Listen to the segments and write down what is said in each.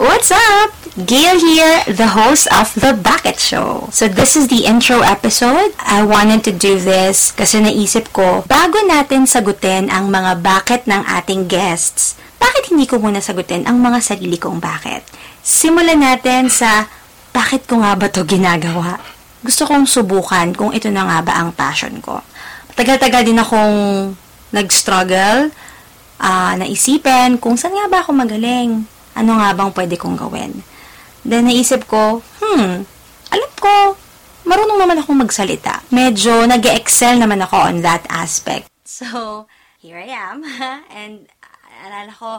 What's up? Gail here, the host of The Bucket Show. So this is the intro episode. I wanted to do this kasi naisip ko, bago natin sagutin ang mga bakit ng ating guests, bakit hindi ko muna sagutin ang mga sarili kong bakit? Simulan natin sa bakit ko nga ba to ginagawa? Gusto kong subukan kung ito na nga ba ang passion ko. Tagal-tagal din akong nag-struggle, ah, naisipan kung saan nga ba ako magaling ano nga bang pwede kong gawin? Then, naisip ko, hmm, alam ko, marunong naman akong magsalita. Medyo nag excel naman ako on that aspect. So, here I am. And, alala ko,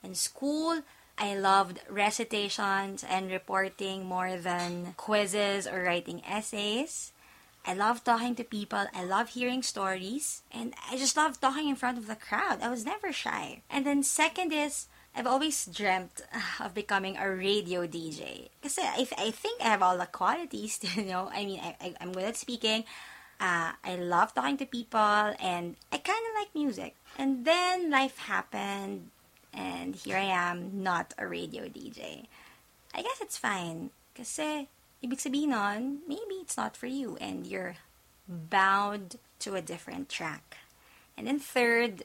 in school, I loved recitations and reporting more than quizzes or writing essays. I love talking to people. I love hearing stories. And I just love talking in front of the crowd. I was never shy. And then second is, I've always dreamt of becoming a radio DJ. Kasi I, I think I have all the qualities, you know. I mean, I, I, I'm good at speaking. Uh, I love talking to people, and I kind of like music. And then life happened, and here I am, not a radio DJ. I guess it's fine. Kasi, ibig sabihin nun, maybe it's not for you, and you're bound to a different track. And then third,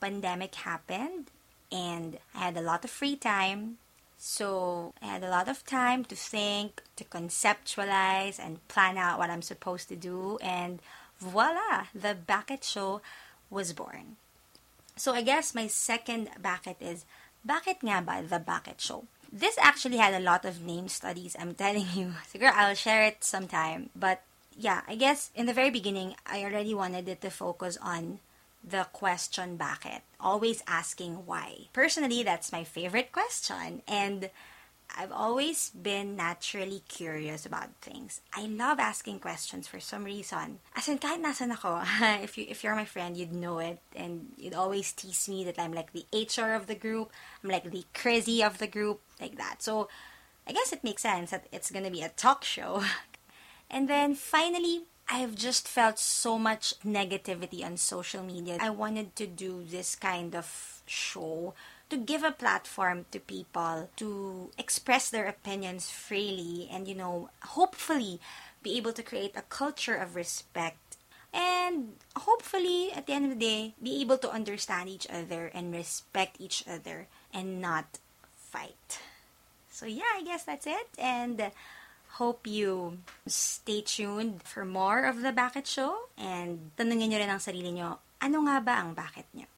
pandemic happened, and I had a lot of free time. So I had a lot of time to think, to conceptualize, and plan out what I'm supposed to do. And voila, the Bakit Show was born. So I guess my second bakit is, bakit nga ba the Bakit Show? This actually had a lot of name studies, I'm telling you. Siguro I'll share it sometime. But yeah, I guess in the very beginning, I already wanted it to focus on the question bakit. Always asking why. Personally, that's my favorite question. And I've always been naturally curious about things. I love asking questions for some reason. As in, kahit nasan ako, if, you, if you're my friend, you'd know it. And you'd always tease me that I'm like the HR of the group. I'm like the crazy of the group. Like that. So, I guess it makes sense that it's gonna be a talk show. and then finally, I've just felt so much negativity on social media. I wanted to do this kind of show to give a platform to people to express their opinions freely and, you know, hopefully be able to create a culture of respect and hopefully at the end of the day be able to understand each other and respect each other and not fight. So yeah, I guess that's it and hope you stay tuned for more of the Bakit Show and tanungin nyo rin ang sarili nyo, ano nga ba ang bakit nyo?